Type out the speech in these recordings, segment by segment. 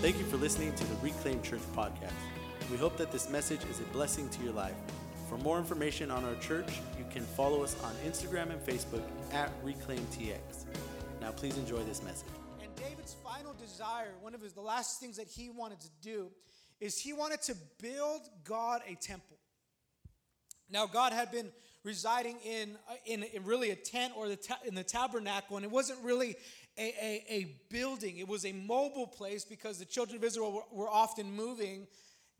Thank you for listening to the Reclaim Church podcast. We hope that this message is a blessing to your life. For more information on our church, you can follow us on Instagram and Facebook at ReclaimTX. Now, please enjoy this message. And David's final desire, one of his the last things that he wanted to do, is he wanted to build God a temple. Now, God had been residing in, uh, in, in really a tent or the ta- in the tabernacle, and it wasn't really a, a, a, building. It was a mobile place because the children of Israel were, were, often moving,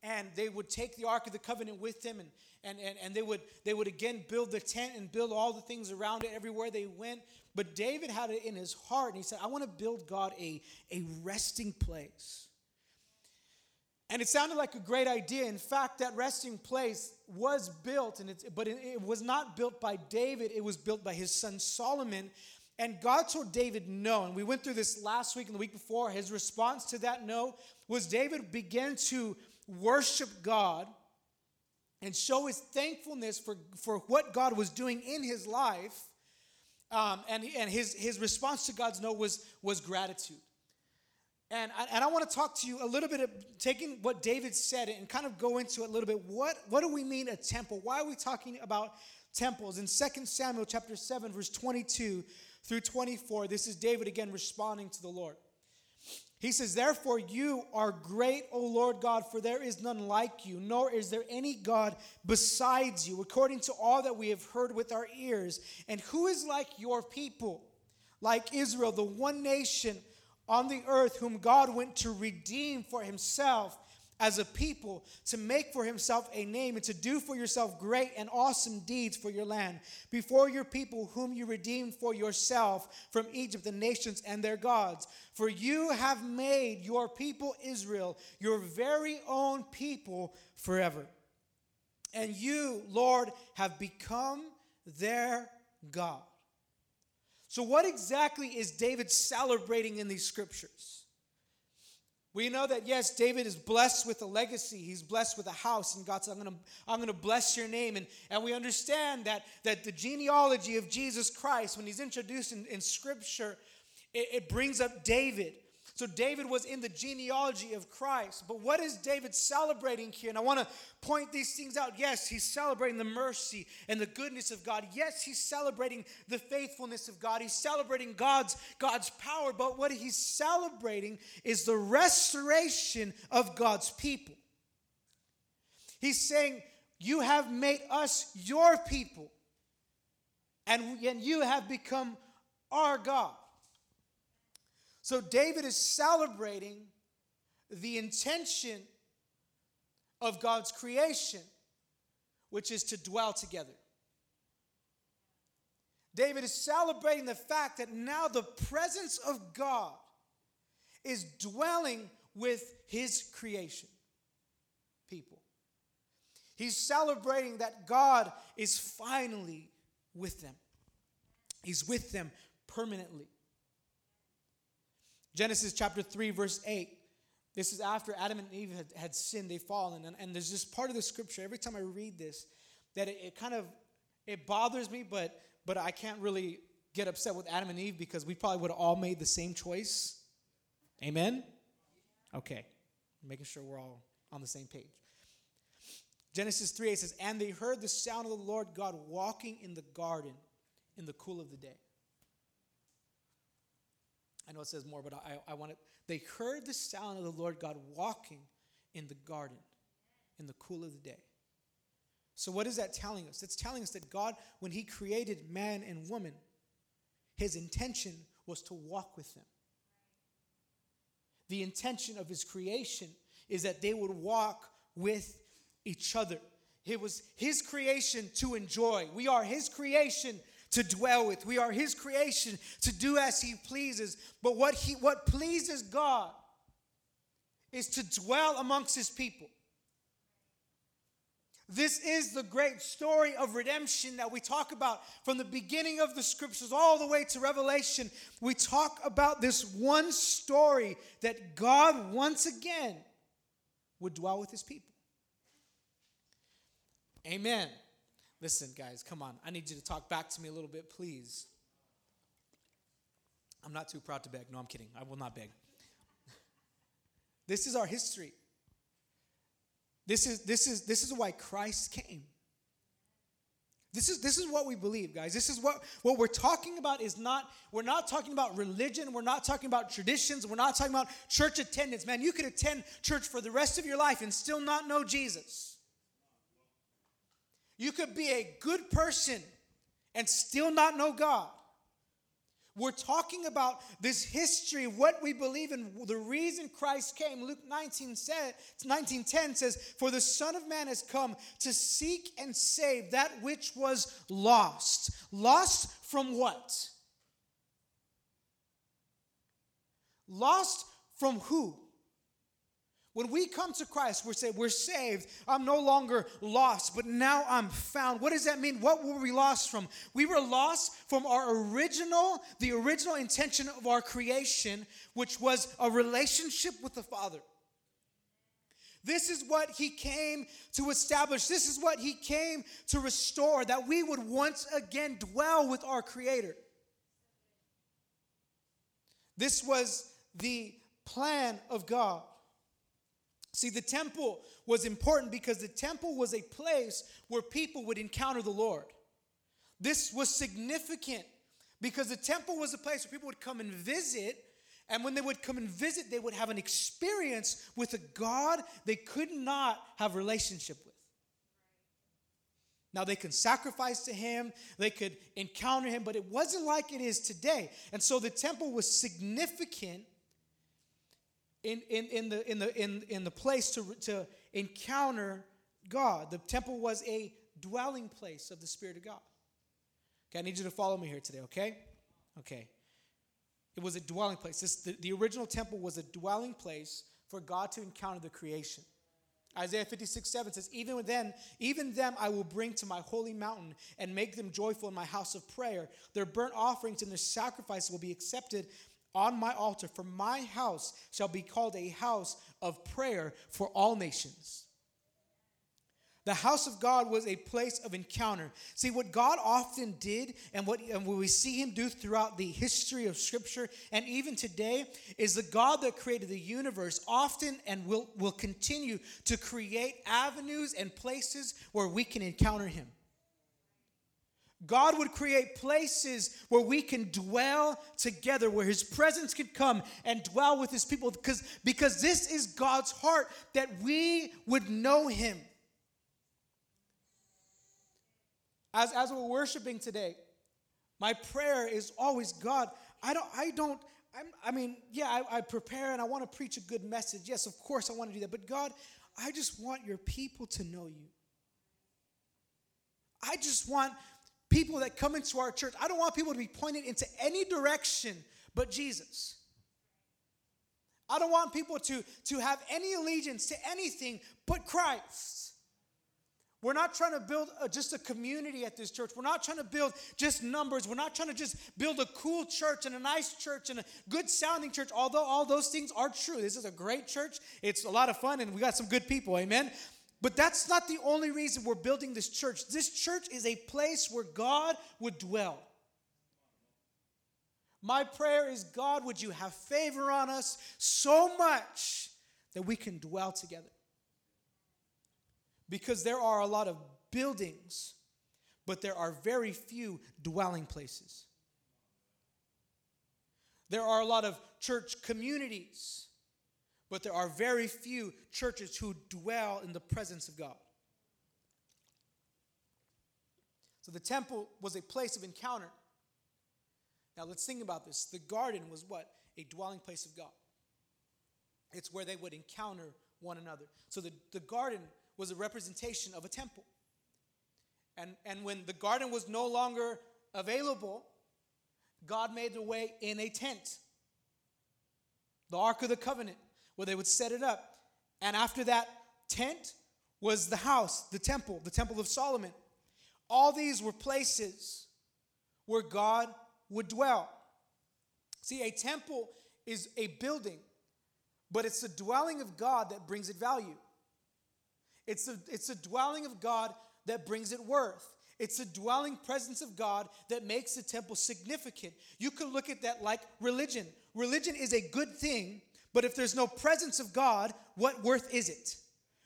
and they would take the Ark of the Covenant with them, and, and, and, and they, would, they would again build the tent and build all the things around it everywhere they went. But David had it in his heart, and he said, I want to build God a, a resting place. And it sounded like a great idea. In fact, that resting place was built, and but it, was not built by David, it was built by his son Solomon. And God told David no. And we went through this last week and the week before. His response to that no was David began to worship God and show his thankfulness for, for what God was doing in his life. Um, and and his, his response to God's no was, was gratitude. And I, and I want to talk to you a little bit of taking what David said and kind of go into it a little bit. What, what do we mean a temple? Why are we talking about temples? In 2 Samuel chapter 7, verse 22 through 24, this is David again responding to the Lord. He says, Therefore, you are great, O Lord God, for there is none like you, nor is there any God besides you, according to all that we have heard with our ears. And who is like your people? Like Israel, the one nation on the earth whom God went to redeem for himself as a people, to make for himself a name, and to do for yourself great and awesome deeds for your land, before your people whom you redeemed for yourself from Egypt, the nations and their gods. For you have made your people Israel your very own people forever. And you, Lord, have become their God. So, what exactly is David celebrating in these scriptures? We know that, yes, David is blessed with a legacy. He's blessed with a house, and God said, I'm going to I'm gonna bless your name. And, and we understand that, that the genealogy of Jesus Christ, when he's introduced in, in Scripture, it, it brings up David. So David was in the genealogy of Christ. But what is David celebrating here? And I want to point these things out. Yes, he's celebrating the mercy and the goodness of God. Yes, he's celebrating the faithfulness of God. He's celebrating God's God's power, but what he's celebrating is the restoration of God's people. He's saying, "You have made us your people, and, and you have become our God." So David is celebrating the intention of God's creation, which is to dwell together. David is celebrating the fact that now the presence of God is dwelling with his creation people. He's celebrating that God is finally with them, He's with them permanently. Genesis chapter 3, verse 8. This is after Adam and Eve had, had sinned, they fallen. And, and there's this part of the scripture, every time I read this, that it, it kind of, it bothers me, but, but I can't really get upset with Adam and Eve because we probably would have all made the same choice. Amen? Okay. Making sure we're all on the same page. Genesis 3 8 says, And they heard the sound of the Lord God walking in the garden in the cool of the day. I know it says more, but I, I want it. They heard the sound of the Lord God walking in the garden in the cool of the day. So, what is that telling us? It's telling us that God, when He created man and woman, His intention was to walk with them. The intention of His creation is that they would walk with each other. It was His creation to enjoy. We are His creation to dwell with. We are his creation to do as he pleases. But what he what pleases God is to dwell amongst his people. This is the great story of redemption that we talk about from the beginning of the scriptures all the way to Revelation. We talk about this one story that God once again would dwell with his people. Amen. Listen, guys, come on. I need you to talk back to me a little bit, please. I'm not too proud to beg. No, I'm kidding. I will not beg. This is our history. This is, this is, this is why Christ came. This is, this is what we believe, guys. This is what, what we're talking about is not, we're not talking about religion. We're not talking about traditions. We're not talking about church attendance. Man, you could attend church for the rest of your life and still not know Jesus. You could be a good person and still not know God. We're talking about this history, what we believe in, the reason Christ came. Luke 19 said, 1910 says, For the Son of Man has come to seek and save that which was lost. Lost from what? Lost from who? When we come to Christ, we're saved. We're saved. I'm no longer lost, but now I'm found. What does that mean? What were we lost from? We were lost from our original, the original intention of our creation, which was a relationship with the Father. This is what he came to establish. This is what he came to restore, that we would once again dwell with our Creator. This was the plan of God. See, the temple was important because the temple was a place where people would encounter the Lord. This was significant because the temple was a place where people would come and visit. And when they would come and visit, they would have an experience with a God they could not have relationship with. Now they can sacrifice to him, they could encounter him, but it wasn't like it is today. And so the temple was significant in, in, in, the, in, the, in, in the place to, to encounter God. The temple was a dwelling place of the Spirit of God. Okay, I need you to follow me here today, okay? Okay. It was a dwelling place. This, the, the original temple was a dwelling place for God to encounter the creation. Isaiah 56, 7 says, Even then, even them I will bring to my holy mountain and make them joyful in my house of prayer. Their burnt offerings and their sacrifices will be accepted on my altar, for my house shall be called a house of prayer for all nations. The house of God was a place of encounter. See, what God often did and what, and what we see Him do throughout the history of Scripture and even today is the God that created the universe often and will, will continue to create avenues and places where we can encounter Him. God would create places where we can dwell together, where His presence could come and dwell with His people, because, because this is God's heart that we would know Him. As, as we're worshiping today, my prayer is always God, I don't, I don't, I'm, i mean, yeah, I, I prepare and I want to preach a good message. Yes, of course I want to do that. But God, I just want your people to know you. I just want people that come into our church, I don't want people to be pointed into any direction but Jesus. I don't want people to, to have any allegiance to anything but Christ. We're not trying to build a, just a community at this church. We're not trying to build just numbers. We're not trying to just build a cool church and a nice church and a good sounding church, although all those things are true. This is a great church. It's a lot of fun and we got some good people. Amen. But that's not the only reason we're building this church. This church is a place where God would dwell. My prayer is God, would you have favor on us so much that we can dwell together? Because there are a lot of buildings, but there are very few dwelling places. There are a lot of church communities, but there are very few churches who dwell in the presence of God. So the temple was a place of encounter. Now let's think about this. The garden was what? A dwelling place of God. It's where they would encounter one another. So the, the garden was a representation of a temple. And, and when the garden was no longer available, God made the way in a tent. The Ark of the Covenant where they would set it up. And after that tent was the house, the temple, the temple of Solomon. All these were places where God would dwell. See, a temple is a building, but it's the dwelling of God that brings it value. It's a, it's a dwelling of God that brings it worth. It's the dwelling presence of God that makes the temple significant. You could look at that like religion. Religion is a good thing But if there's no presence of God, what worth is it?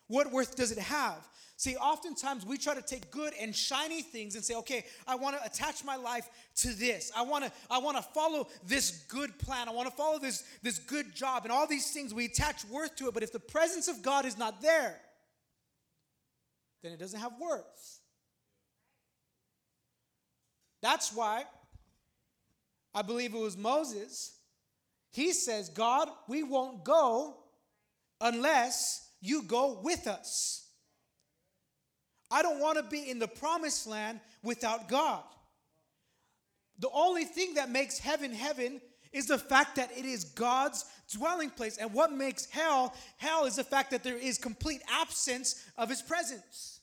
What worth does it have? See, oftentimes we try to take good and shiny things and say, okay, I want to attach my life to this. I want to, I want to follow this good plan. I want to follow this, this good job. And all these things, we attach worth to it. But if the presence of God is not there, then it doesn't have worth. That's why I believe it was Moses. He says, God, we won't go unless you go with us. I don't want to be in the promised land without God. The only thing that makes heaven heaven is the fact that it is God's dwelling place. And what makes hell hell is the fact that there is complete absence of his presence.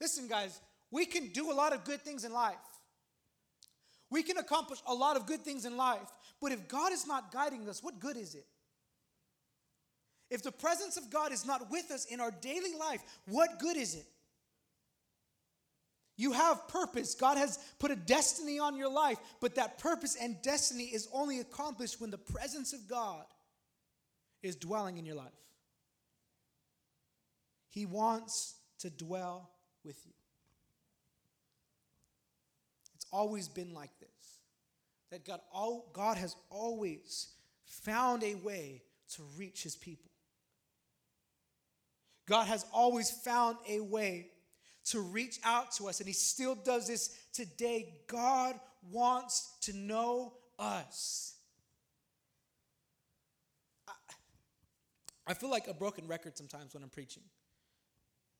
Listen, guys, we can do a lot of good things in life. We can accomplish a lot of good things in life, but if God is not guiding us, what good is it? If the presence of God is not with us in our daily life, what good is it? You have purpose. God has put a destiny on your life, but that purpose and destiny is only accomplished when the presence of God is dwelling in your life. He wants to dwell with you. It's always been like this. That God, all, God has always found a way to reach his people. God has always found a way to reach out to us, and He still does this today. God wants to know us. I, I feel like a broken record sometimes when I'm preaching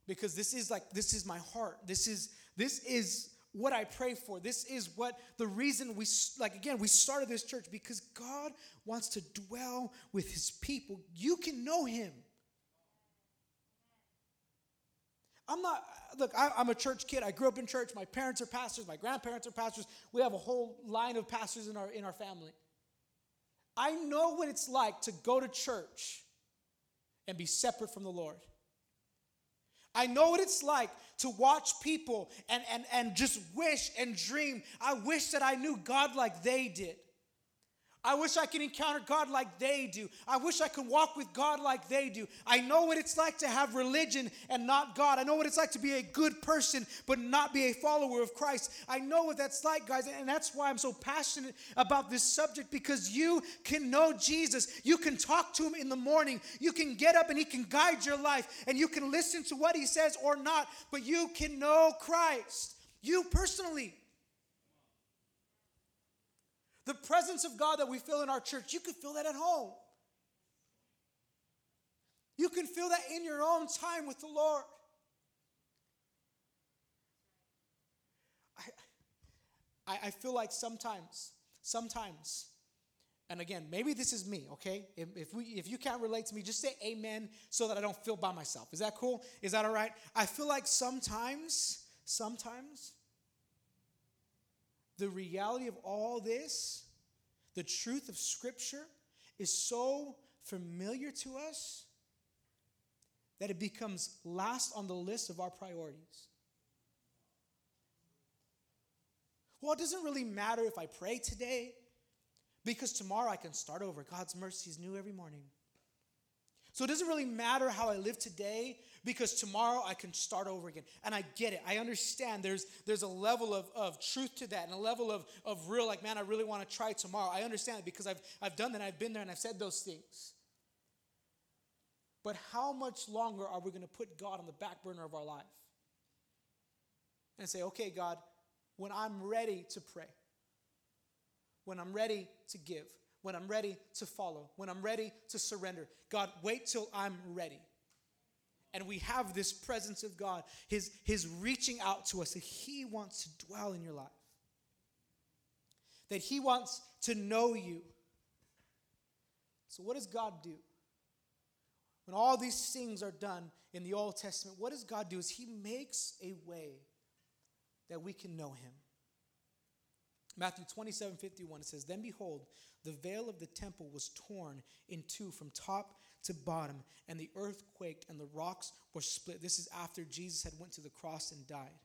because this is like this is my heart this is this is what i pray for this is what the reason we like again we started this church because god wants to dwell with his people you can know him I'm not, look, I, am a church kid. I grew up in church. My parents are pastors. My grandparents are pastors. We have a whole line of pastors in our, in our family. I know what it's like to go to church and be separate from the Lord. I know what it's like to watch people and, and, and just wish and dream. I wish that I knew God like they did. I wish I could encounter God like they do. I wish I could walk with God like they do. I know what it's like to have religion and not God. I know what it's like to be a good person but not be a follower of Christ. I know what that's like, guys, and that's why I'm so passionate about this subject because you can know Jesus. You can talk to him in the morning. You can get up and he can guide your life and you can listen to what he says or not, but you can know Christ. You personally. The presence of God that we feel in our church, you can feel that at home. You can feel that in your own time with the Lord. I, I feel like sometimes, sometimes, and again, maybe this is me, okay? If, if, we, if you can't relate to me, just say amen so that I don't feel by myself. Is that cool? Is that all right? I feel like sometimes, sometimes, the reality of all this, the truth of Scripture, is so familiar to us that it becomes last on the list of our priorities. Well, it doesn't really matter if I pray today because tomorrow I can start over. God's mercy is new every morning. So it doesn't really matter how I live today because tomorrow I can start over again. And I get it. I understand there's, there's a level of, of truth to that and a level of, of real, like, man, I really want to try tomorrow. I understand it because I've, I've done that. I've been there and I've said those things. But how much longer are we going to put God on the back burner of our life? And say, okay, God, when I'm ready to pray, when I'm ready to give, when I'm ready to follow, when I'm ready to surrender. God, wait till I'm ready. And we have this presence of God, his, his reaching out to us, that He wants to dwell in your life, that He wants to know you. So, what does God do? When all these things are done in the Old Testament, what does God do? Is He makes a way that we can know Him. Matthew 27 51, it says, Then behold, the veil of the temple was torn in two from top to bottom, and the earth quaked and the rocks were split. This is after Jesus had went to the cross and died.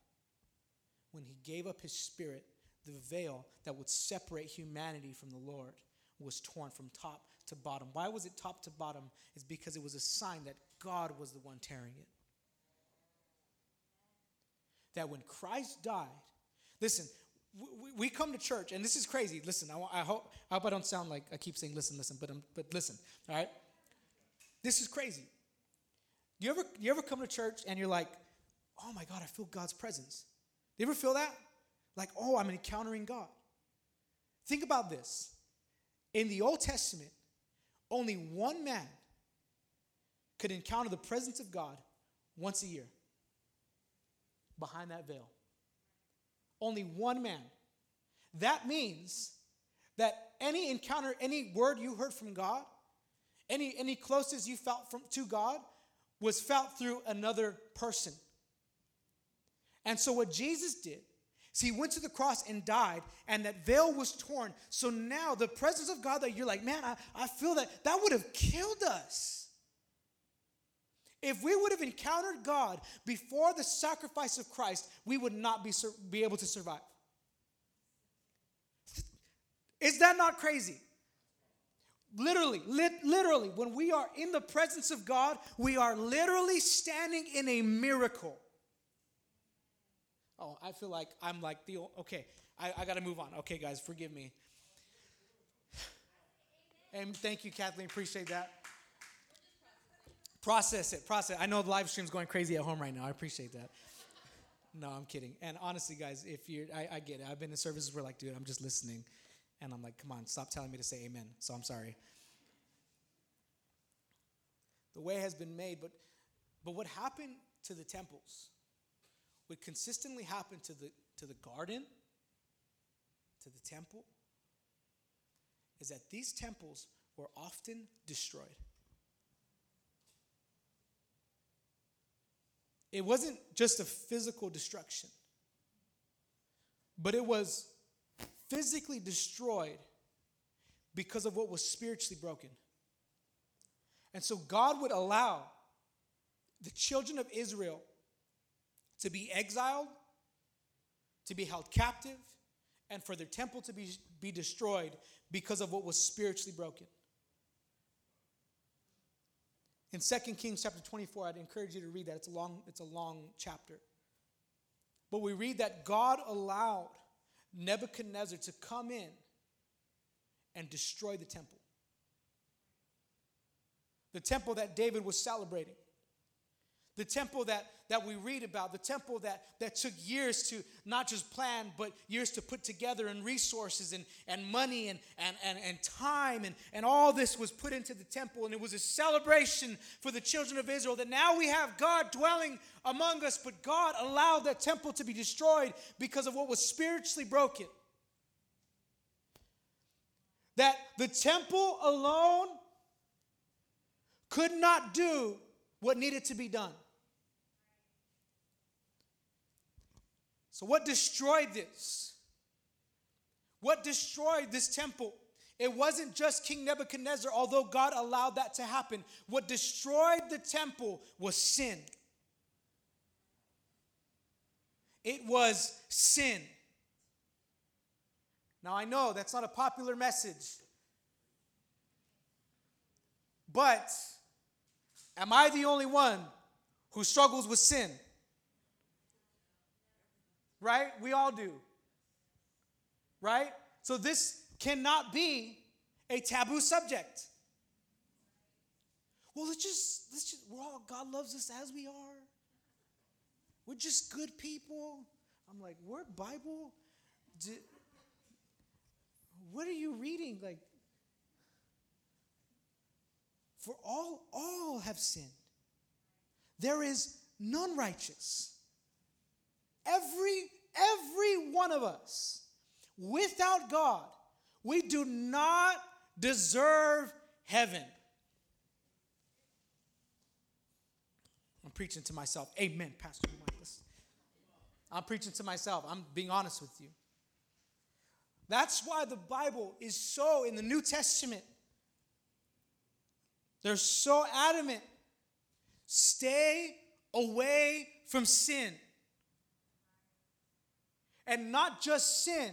When he gave up his spirit, the veil that would separate humanity from the Lord was torn from top to bottom. Why was it top to bottom? is because it was a sign that God was the one tearing it. That when Christ died, listen, we, come to church, and this is crazy. Listen, I, I, hope, I hope I don't sound like I keep saying listen, listen, but, um, but listen, all right? This is crazy. You ever, you ever come to church and you're like, oh my God, I feel God's presence? Do you ever feel that? Like, oh, I'm encountering God. Think about this. In the Old Testament, only one man could encounter the presence of God once a year behind that veil. Only one man. That means that any encounter, any word you heard from God, any, any closest you felt from, to God was felt through another person. And so what Jesus did See, he went to the cross and died, and that veil was torn. So now the presence of God that you're like, man, I, I feel that that would have killed us. If we would have encountered God before the sacrifice of Christ, we would not be, be able to survive. Is that not crazy? Literally, literally, when we are in the presence of God, we are literally standing in a miracle. Oh, I feel like I'm like the okay. I, I got to move on. Okay, guys, forgive me. And thank you, Kathleen. Appreciate that. Process it. Process. I know the live stream's going crazy at home right now. I appreciate that. No, I'm kidding. And honestly, guys, if you're, I, I get it. I've been in services where like, dude, I'm just listening, and I'm like, come on, stop telling me to say amen. So I'm sorry. The way has been made, but, but what happened to the temples? would consistently happen to the, to the garden, to the temple, is that these temples were often destroyed. It wasn't just a physical destruction, but it was physically destroyed because of what was spiritually broken. And so God would allow the children of Israel to be exiled, to be held captive, and for their temple to be, be destroyed because of what was spiritually broken. In 2 Kings chapter 24, I'd encourage you to read that. It's a long, it's a long chapter. But we read that God allowed Nebuchadnezzar to come in and destroy the temple. The temple that David was celebrating. The temple that, that we read about, the temple that, that took years to not just plan, but years to put together, and resources and, and money and, and, and, and time, and, and all this was put into the temple. And it was a celebration for the children of Israel that now we have God dwelling among us, but God allowed that temple to be destroyed because of what was spiritually broken. That the temple alone could not do what needed to be done. So, what destroyed this? What destroyed this temple? It wasn't just King Nebuchadnezzar, although God allowed that to happen. What destroyed the temple was sin. It was sin. Now, I know that's not a popular message, but am I the only one who struggles with sin? Right? We all do. Right? So this cannot be a taboo subject. Well, let's just, let's just, we're all, God loves us as we are. We're just good people. I'm like, what Bible? What are you reading? Like, for all, all have sinned. There is none righteous. Every, every one of us, without God, we do not deserve heaven. I'm preaching to myself. Amen, Pastor Michael. I'm preaching to myself. I'm being honest with you. That's why the Bible is so, in the New Testament, they're so adamant. Stay away from sin. And not just sin,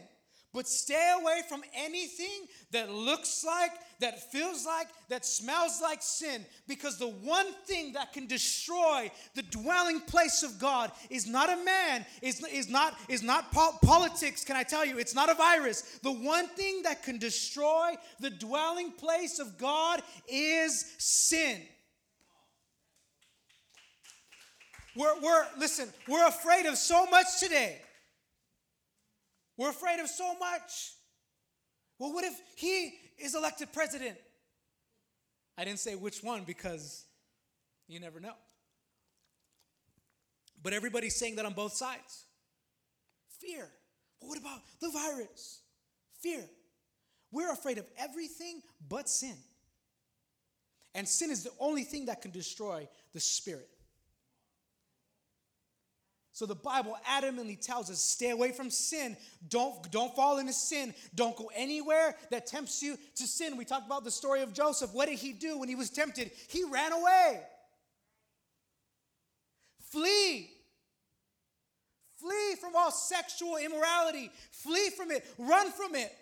But stay away from anything that looks like, that feels like, that smells like sin. Because the one thing that can destroy the dwelling place of God is not a man, is, is not, is not po- politics, can I tell you? It's not a virus. The one thing that can destroy the dwelling place of God is sin. We're, we're listen, we're afraid of so much today. We're afraid of so much. Well, what if he is elected president? I didn't say which one because you never know. But everybody's saying that on both sides. Fear. But what about the virus? Fear. We're afraid of everything but sin. And sin is the only thing that can destroy the spirit. So the Bible adamantly tells us stay away from sin. Don't, don't fall into sin. Don't go anywhere that tempts you to sin. We talked about the story of Joseph. What did he do when he was tempted? He ran away. Flee. Flee from all sexual immorality. Flee from it. Run from it.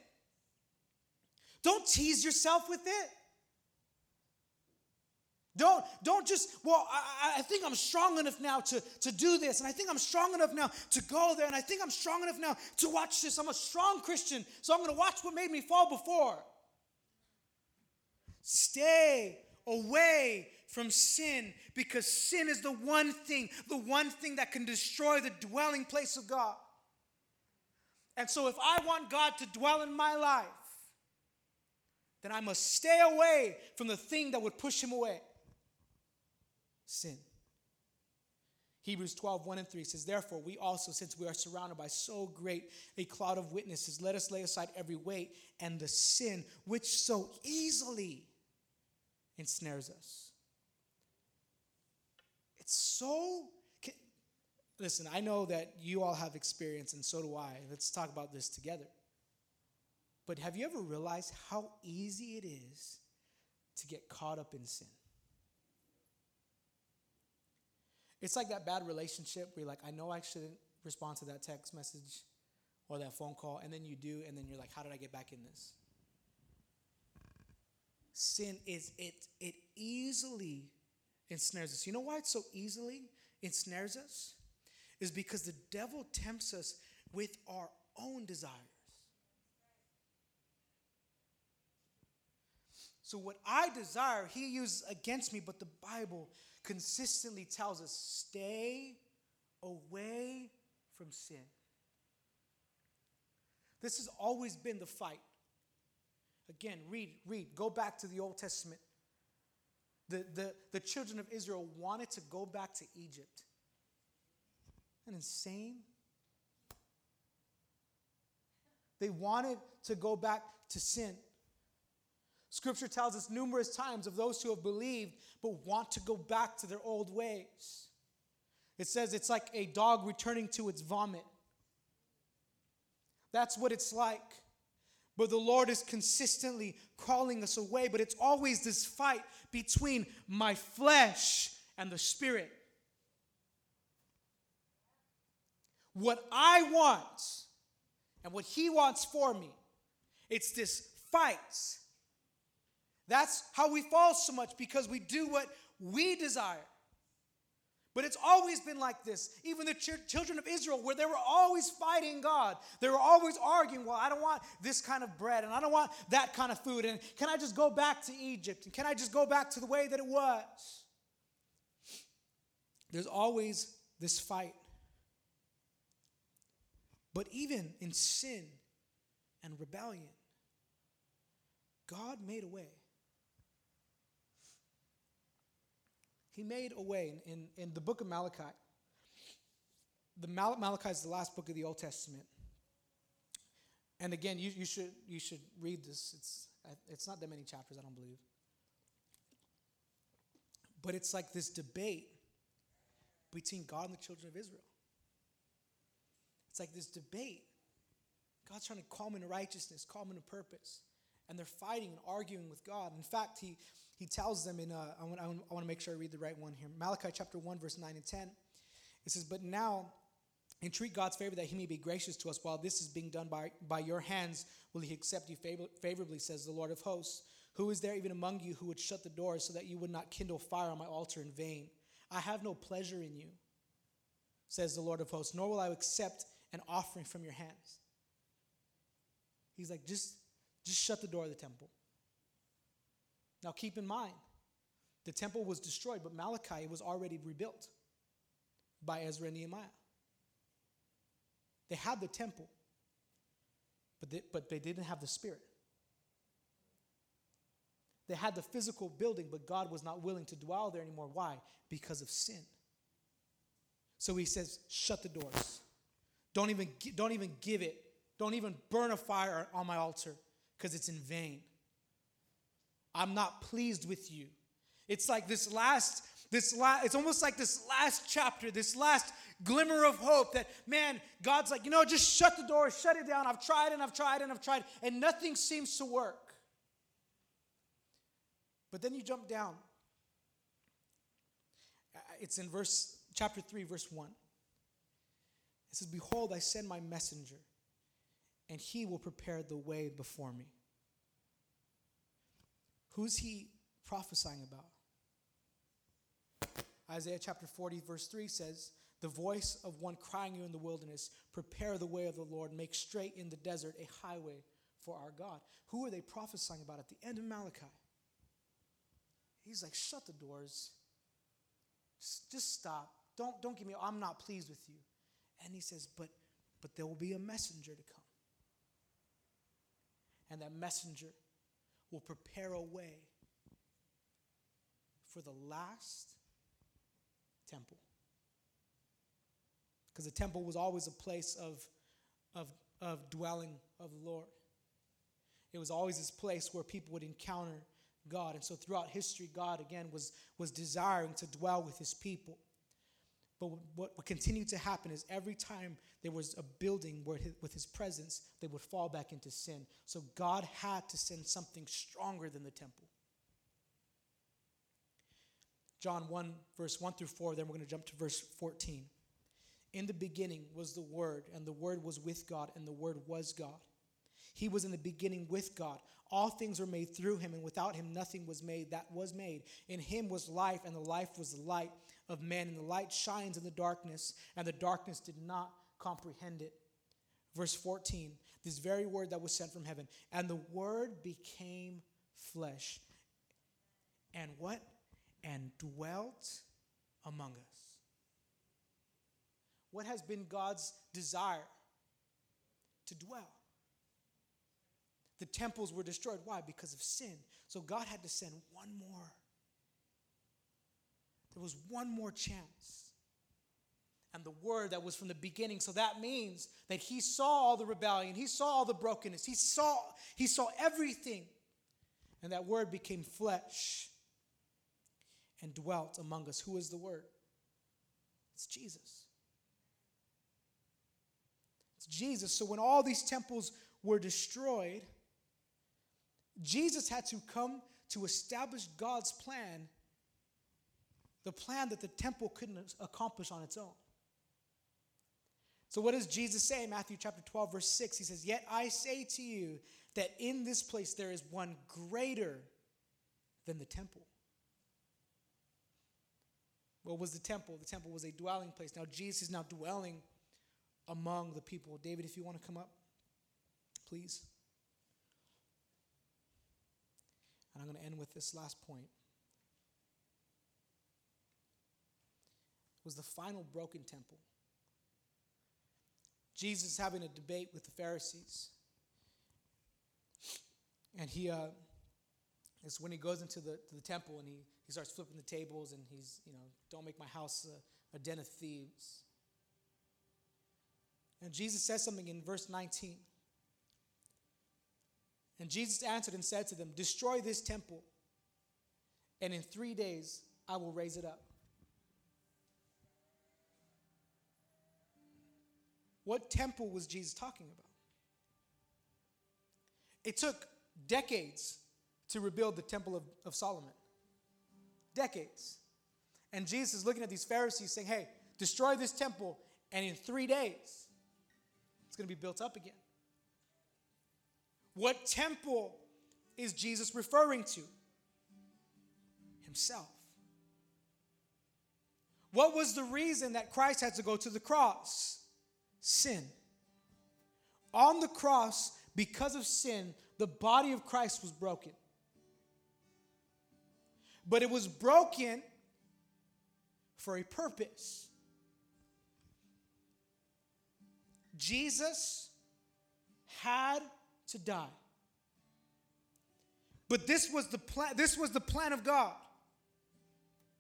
Don't tease yourself with it. Don't, don't just, well, I, I think I'm strong enough now to, to do this, and I think I'm strong enough now to go there, and I think I'm strong enough now to watch this. I'm a strong Christian, so I'm going to watch what made me fall before. Stay away from sin because sin is the one thing, the one thing that can destroy the dwelling place of God. And so, if I want God to dwell in my life, then I must stay away from the thing that would push him away sin. Hebrews 12, 1 and 3 says, Therefore, we also, since we are surrounded by so great a cloud of witnesses, let us lay aside every weight and the sin which so easily ensnares us. It's so. Listen, I know that you all have experience, and so do I. Let's talk about this together. But have you ever realized how easy it is to get caught up in sin? It's like that bad relationship where you're like, I know I shouldn't respond to that text message or that phone call, and then you do, and then you're like, how did I get back in this? Sin is it it easily ensnares us. You know why it so easily ensnares us? Is because the devil tempts us with our own desires. So what I desire, he uses against me, but the Bible consistently tells us stay away from sin. This has always been the fight. Again, read, read, go back to the Old Testament. The, the, the children of Israel wanted to go back to Egypt. Isn't insane? They wanted to go back to sin. Scripture tells us numerous times of those who have believed but want to go back to their old ways. It says it's like a dog returning to its vomit. That's what it's like. But the Lord is consistently calling us away, but it's always this fight between my flesh and the spirit. What I want and what He wants for me, it's this fight that's how we fall so much because we do what we desire. But it's always been like this. Even the ch- children of Israel, where they were always fighting God, they were always arguing, well, I don't want this kind of bread and I don't want that kind of food. And can I just go back to Egypt? And can I just go back to the way that it was? There's always this fight. But even in sin and rebellion, God made a way. He made a way in, in, in the book of Malachi. The Mal- Malachi is the last book of the Old Testament. And again, you, you, should, you should read this. It's, it's not that many chapters, I don't believe. But it's like this debate between God and the children of Israel. It's like this debate. God's trying to call them into righteousness, call them into purpose. And they're fighting and arguing with God. In fact, he, he tells them in, uh, I, want, I want to make sure I read the right one here. Malachi chapter 1, verse 9 and 10. It says, But now Entreat God's favor that he may be gracious to us. While this is being done by, by your hands, will he accept you favor, favorably, says the Lord of hosts. Who is there even among you who would shut the door so that you would not kindle fire on my altar in vain? I have no pleasure in you, says the Lord of hosts, nor will I accept an offering from your hands. He's like, just, just shut the door of the temple. Now keep in mind, the temple was destroyed, but Malachi was already rebuilt by Ezra and Nehemiah. They had the temple, but they, but they didn't have the spirit. They had the physical building, but God was not willing to dwell there anymore. Why? Because of sin. So he says, shut the doors. Don't even, don't even give it. Don't even burn a fire on my altar because it's in vain. I'm not pleased with you. It's like this last, this last, it's almost like this last chapter, this last glimmer of hope that, man, God's like, you know, just shut the door, shut it down. I've tried and I've tried and I've tried, and nothing seems to work. But then you jump down. Uh, it's in verse chapter 3, verse 1. It says, Behold, I send my messenger, and he will prepare the way before me. Who's he prophesying about? Isaiah chapter 40, verse 3 says, The voice of one crying you in the wilderness, prepare the way of the Lord, make straight in the desert a highway for our God. Who are they prophesying about at the end of Malachi? He's like, shut the doors. Just stop. Don't, don't give me, I'm not pleased with you. And he says, but, but there will be a messenger to come. And that messenger will prepare a way for the last temple. Because the temple was always a place of, of, of dwelling of the Lord. It was always this place where people would encounter God. And so throughout history, God again was, was desiring to dwell with his people. But what, what continued to happen is every time there was a building where his, with his presence, they would fall back into sin. So God had to send something stronger than the temple. John 1, verse 1 through 4, then we're going to jump to verse 14. In the beginning was the Word, and the Word was with God, and the Word was God. He was in the beginning with God. All things were made through him, and without him nothing was made that was made. In him was life, and the life was light of men, and the light shines in the darkness, and the darkness did not comprehend it. Verse 14, this very word that was sent from heaven, and the word became flesh. And what? And dwelt among us. What has been God's desire? To dwell. The temples were destroyed. Why? Because of sin. So God had to send one more. There was one more chance. And the word that was from the beginning. So that means that he saw all the rebellion, he saw all the brokenness, he saw, he saw everything. And that word became flesh and dwelt among us. Who is the word? It's Jesus. It's Jesus. So when all these temples were destroyed, Jesus had to come to establish God's plan, the plan that the temple couldn't accomplish on its own. So, what does Jesus say Matthew chapter 12, verse 6? He says, Yet I say to you that in this place there is one greater than the temple. What was the temple? The temple was a dwelling place. Now, Jesus is now dwelling among the people. David, if you want to come up, please. And I'm going to end with this last point. Was the final broken temple. Jesus having a debate with the Pharisees. And he, uh, it's when he goes into the, the temple and he, he starts flipping the tables and he's, you know, don't make my house a, a den of thieves. And Jesus says something in verse 19. And Jesus answered and said to them, Destroy this temple, and in three days I will raise it up. What temple was Jesus talking about? It took decades to rebuild the temple of, of Solomon. Decades. And Jesus is looking at these Pharisees saying, Hey, destroy this temple, And in three days, it's going to be built up again. What temple is Jesus referring to? Himself. What was the reason that Christ had to go to the cross? Sin. On the cross, because of sin, the body of Christ was broken. But it was broken for a purpose. Jesus had to die. But this was the plan this was the plan of God.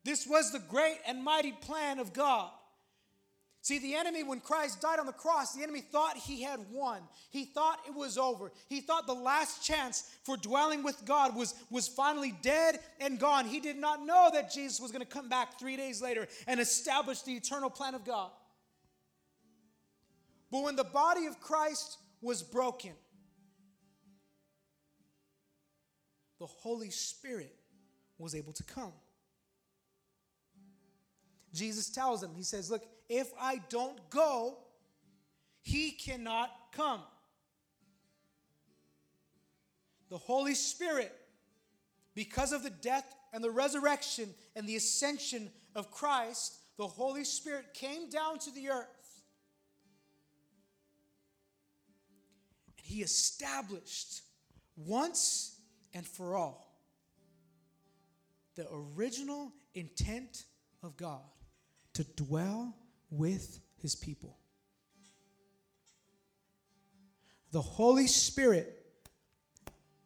This was the great and mighty plan of God. See, the enemy, when Christ died on the cross, the enemy thought he had won. He thought it was over. He thought the last chance for dwelling with God was, was finally dead and gone. He did not know that Jesus was going to come back three days later and establish the eternal plan of God. But when the body of Christ was broken, the Holy Spirit was able to come. Jesus tells him, He says, Look, if I don't go, he cannot come. The Holy Spirit, because of the death and the resurrection and the ascension of Christ, the Holy Spirit came down to the earth. And he established once and for all the original intent of God to dwell with his people. The Holy Spirit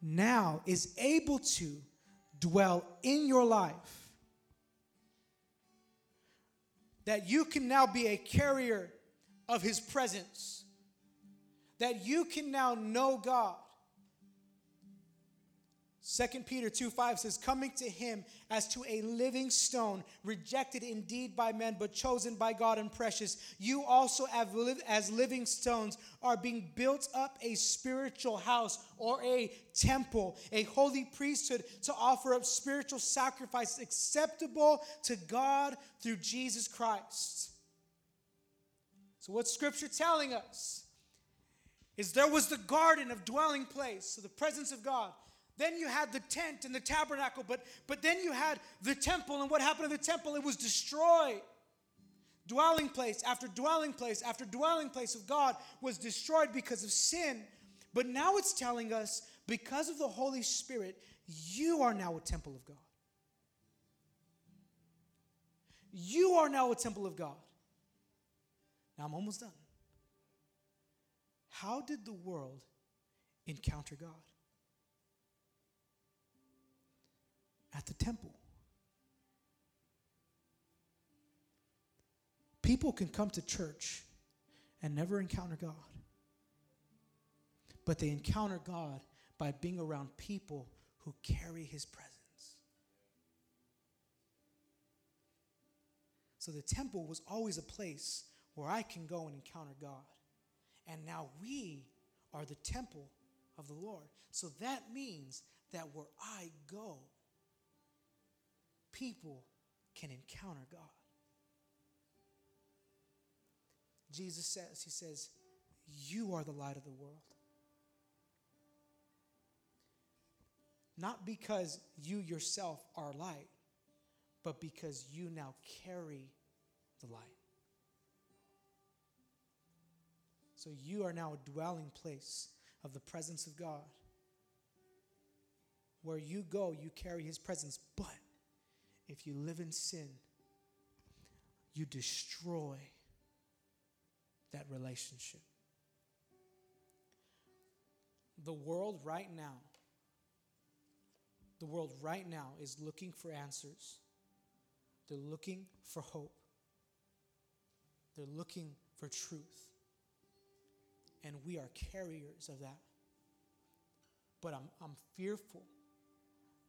now is able to dwell in your life. That you can now be a carrier of his presence. That you can now know God. 2 Peter 2 5 says, Coming to him as to a living stone, rejected indeed by men, but chosen by God and precious. You also, as living stones, are being built up a spiritual house or a temple, a holy priesthood to offer up spiritual sacrifices acceptable to God through Jesus Christ. So, what's Scripture telling us? Is there was the garden of dwelling place, so the presence of God. Then you had the tent and the tabernacle, but, but then you had the temple, and what happened to the temple? It was destroyed. Dwelling place after dwelling place after dwelling place of God was destroyed because of sin. But now it's telling us because of the Holy Spirit, you are now a temple of God. You are now a temple of God. Now I'm almost done. How did the world encounter God? At the temple. People can come to church and never encounter God. But they encounter God by being around people who carry his presence. So the temple was always a place where I can go and encounter God. And now we are the temple of the Lord. So that means that where I go, people can encounter God. Jesus says, He says, You are the light of the world. Not because you yourself are light, but because you now carry the light. So you are now a dwelling place of the presence of God. Where you go, you carry His presence, but if you live in sin, you destroy that relationship. The world right now, the world right now is looking for answers. They're looking for hope. They're looking for truth. And we are carriers of that. But I'm, I'm fearful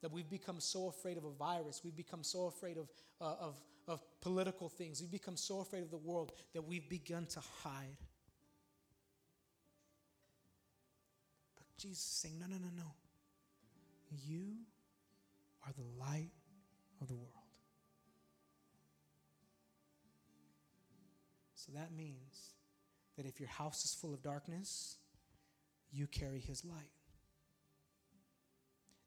that we've become so afraid of a virus, we've become so afraid of, uh, of, of political things, we've become so afraid of the world that we've begun to hide. But Jesus is saying, no, no, no, no. You are the light of the world. So that means that if your house is full of darkness, you carry his light.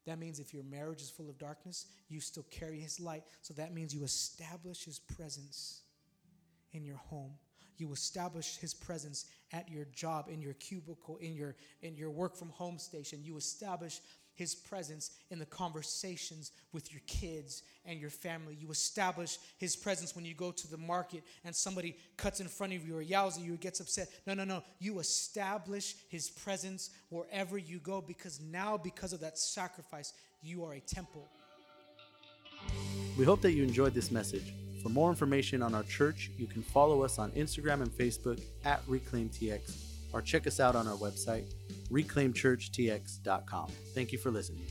That means if your marriage is full of darkness, you still carry his light. So that means you establish his presence in your home. You establish his presence at your job, in your cubicle, in your in your work from home station. You establish his presence in the conversations with your kids and your family. You establish his presence when you go to the market and somebody cuts in front of you or yells at you or gets upset. No, no, no. You establish his presence wherever you go because now, because of that sacrifice, you are a temple. We hope that you enjoyed this message. For more information on our church, you can follow us on Instagram and Facebook at ReclaimTX or check us out on our website, reclaimchurchtx.com. Thank you for listening.